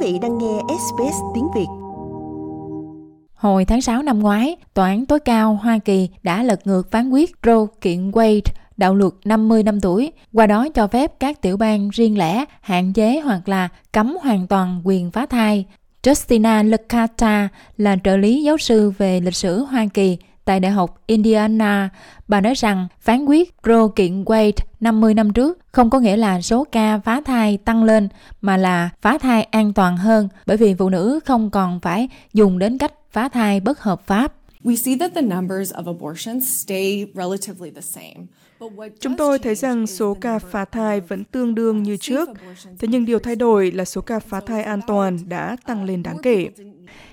vị đang nghe SBS tiếng Việt. Hồi tháng 6 năm ngoái, Tòa án tối cao Hoa Kỳ đã lật ngược phán quyết Roe kiện Wade đạo luật 50 năm tuổi, qua đó cho phép các tiểu bang riêng lẻ hạn chế hoặc là cấm hoàn toàn quyền phá thai. Justina Licata là trợ lý giáo sư về lịch sử Hoa Kỳ tại Đại học Indiana, bà nói rằng phán quyết Roe kiện Wade 50 năm trước không có nghĩa là số ca phá thai tăng lên mà là phá thai an toàn hơn bởi vì phụ nữ không còn phải dùng đến cách phá thai bất hợp pháp. We see that the numbers of abortions stay relatively the same. Chúng tôi thấy rằng số ca phá thai vẫn tương đương như trước, thế nhưng điều thay đổi là số ca phá thai an toàn đã tăng lên đáng kể.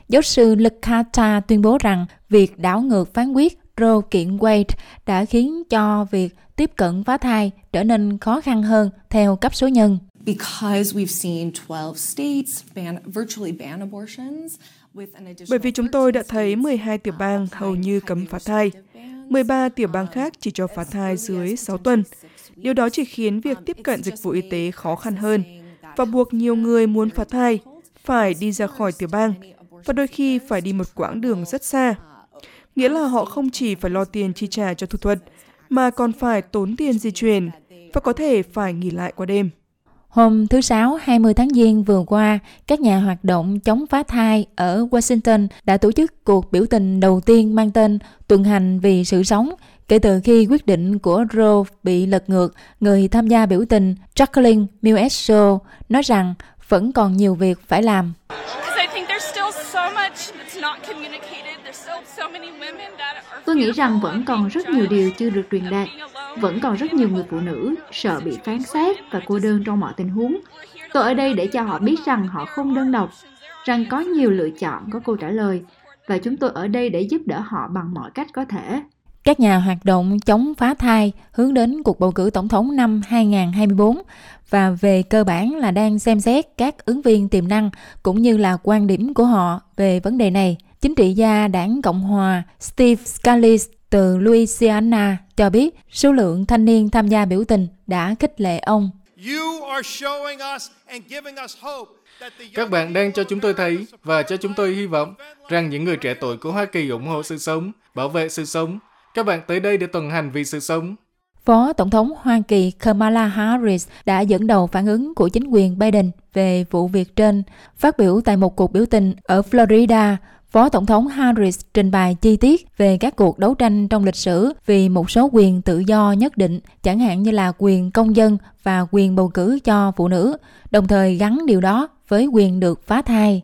Giáo sư Licata tuyên bố rằng việc đảo ngược phán quyết Roe kiện Wade đã khiến cho việc tiếp cận phá thai trở nên khó khăn hơn theo cấp số nhân. Because we've seen 12 states ban, virtually ban abortions, bởi vì chúng tôi đã thấy 12 tiểu bang hầu như cấm phá thai, 13 tiểu bang khác chỉ cho phá thai dưới 6 tuần. Điều đó chỉ khiến việc tiếp cận dịch vụ y tế khó khăn hơn và buộc nhiều người muốn phá thai phải đi ra khỏi tiểu bang và đôi khi phải đi một quãng đường rất xa. Nghĩa là họ không chỉ phải lo tiền chi trả cho thủ thuật, mà còn phải tốn tiền di chuyển và có thể phải nghỉ lại qua đêm. Hôm thứ Sáu 20 tháng Giêng vừa qua, các nhà hoạt động chống phá thai ở Washington đã tổ chức cuộc biểu tình đầu tiên mang tên Tuần hành vì sự sống. Kể từ khi quyết định của Roe bị lật ngược, người tham gia biểu tình Jacqueline Mills nói rằng vẫn còn nhiều việc phải làm. Tôi nghĩ rằng vẫn còn rất nhiều điều chưa được truyền đạt. Vẫn còn rất nhiều người phụ nữ sợ bị phán xét và cô đơn trong mọi tình huống. Tôi ở đây để cho họ biết rằng họ không đơn độc, rằng có nhiều lựa chọn có câu trả lời và chúng tôi ở đây để giúp đỡ họ bằng mọi cách có thể. Các nhà hoạt động chống phá thai hướng đến cuộc bầu cử tổng thống năm 2024 và về cơ bản là đang xem xét các ứng viên tiềm năng cũng như là quan điểm của họ về vấn đề này. Chính trị gia đảng Cộng hòa Steve Scalise từ Louisiana cho biết số lượng thanh niên tham gia biểu tình đã khích lệ ông. Các bạn đang cho chúng tôi thấy và cho chúng tôi hy vọng rằng những người trẻ tuổi của Hoa Kỳ ủng hộ sự sống, bảo vệ sự sống. Các bạn tới đây để tuần hành vì sự sống. Phó Tổng thống Hoa Kỳ Kamala Harris đã dẫn đầu phản ứng của chính quyền Biden về vụ việc trên. Phát biểu tại một cuộc biểu tình ở Florida, Phó Tổng thống Harris trình bày chi tiết về các cuộc đấu tranh trong lịch sử vì một số quyền tự do nhất định, chẳng hạn như là quyền công dân và quyền bầu cử cho phụ nữ, đồng thời gắn điều đó với quyền được phá thai.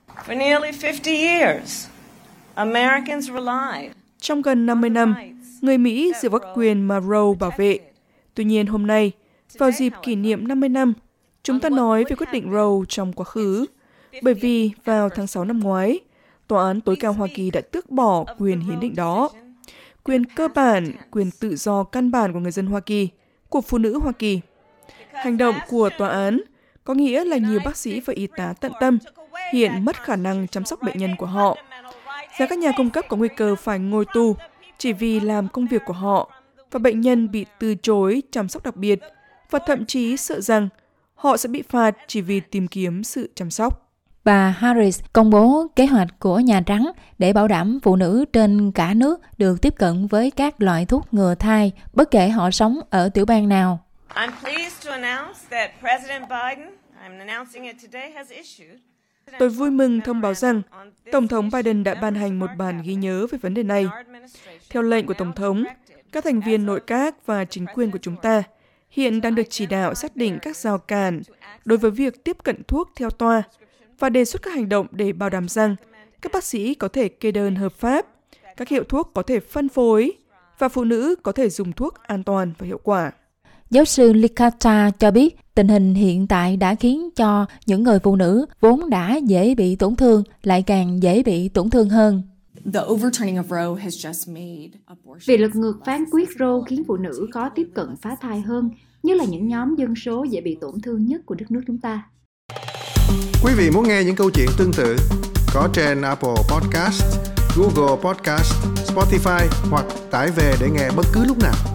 Trong gần 50 năm, người Mỹ dựa vào quyền mà Roe bảo vệ. Tuy nhiên hôm nay, vào dịp kỷ niệm 50 năm, chúng ta nói về quyết định Roe trong quá khứ, bởi vì vào tháng 6 năm ngoái, Tòa án tối cao Hoa Kỳ đã tước bỏ quyền hiến định đó. Quyền cơ bản, quyền tự do căn bản của người dân Hoa Kỳ, của phụ nữ Hoa Kỳ. Hành động của tòa án có nghĩa là nhiều bác sĩ và y tá tận tâm hiện mất khả năng chăm sóc bệnh nhân của họ. Rằng các nhà cung cấp có nguy cơ phải ngồi tù chỉ vì làm công việc của họ và bệnh nhân bị từ chối chăm sóc đặc biệt và thậm chí sợ rằng họ sẽ bị phạt chỉ vì tìm kiếm sự chăm sóc bà Harris công bố kế hoạch của Nhà Trắng để bảo đảm phụ nữ trên cả nước được tiếp cận với các loại thuốc ngừa thai, bất kể họ sống ở tiểu bang nào. Tôi vui mừng thông báo rằng Tổng thống Biden đã ban hành một bản ghi nhớ về vấn đề này. Theo lệnh của Tổng thống, các thành viên nội các và chính quyền của chúng ta hiện đang được chỉ đạo xác định các rào cản đối với việc tiếp cận thuốc theo toa và đề xuất các hành động để bảo đảm rằng các bác sĩ có thể kê đơn hợp pháp, các hiệu thuốc có thể phân phối và phụ nữ có thể dùng thuốc an toàn và hiệu quả. Giáo sư Likata cho biết tình hình hiện tại đã khiến cho những người phụ nữ vốn đã dễ bị tổn thương lại càng dễ bị tổn thương hơn. Việc lật ngược phán quyết Roe khiến phụ nữ khó tiếp cận phá thai hơn, như là những nhóm dân số dễ bị tổn thương nhất của đất nước chúng ta. Quý vị muốn nghe những câu chuyện tương tự có trên Apple Podcast, Google Podcast, Spotify hoặc tải về để nghe bất cứ lúc nào.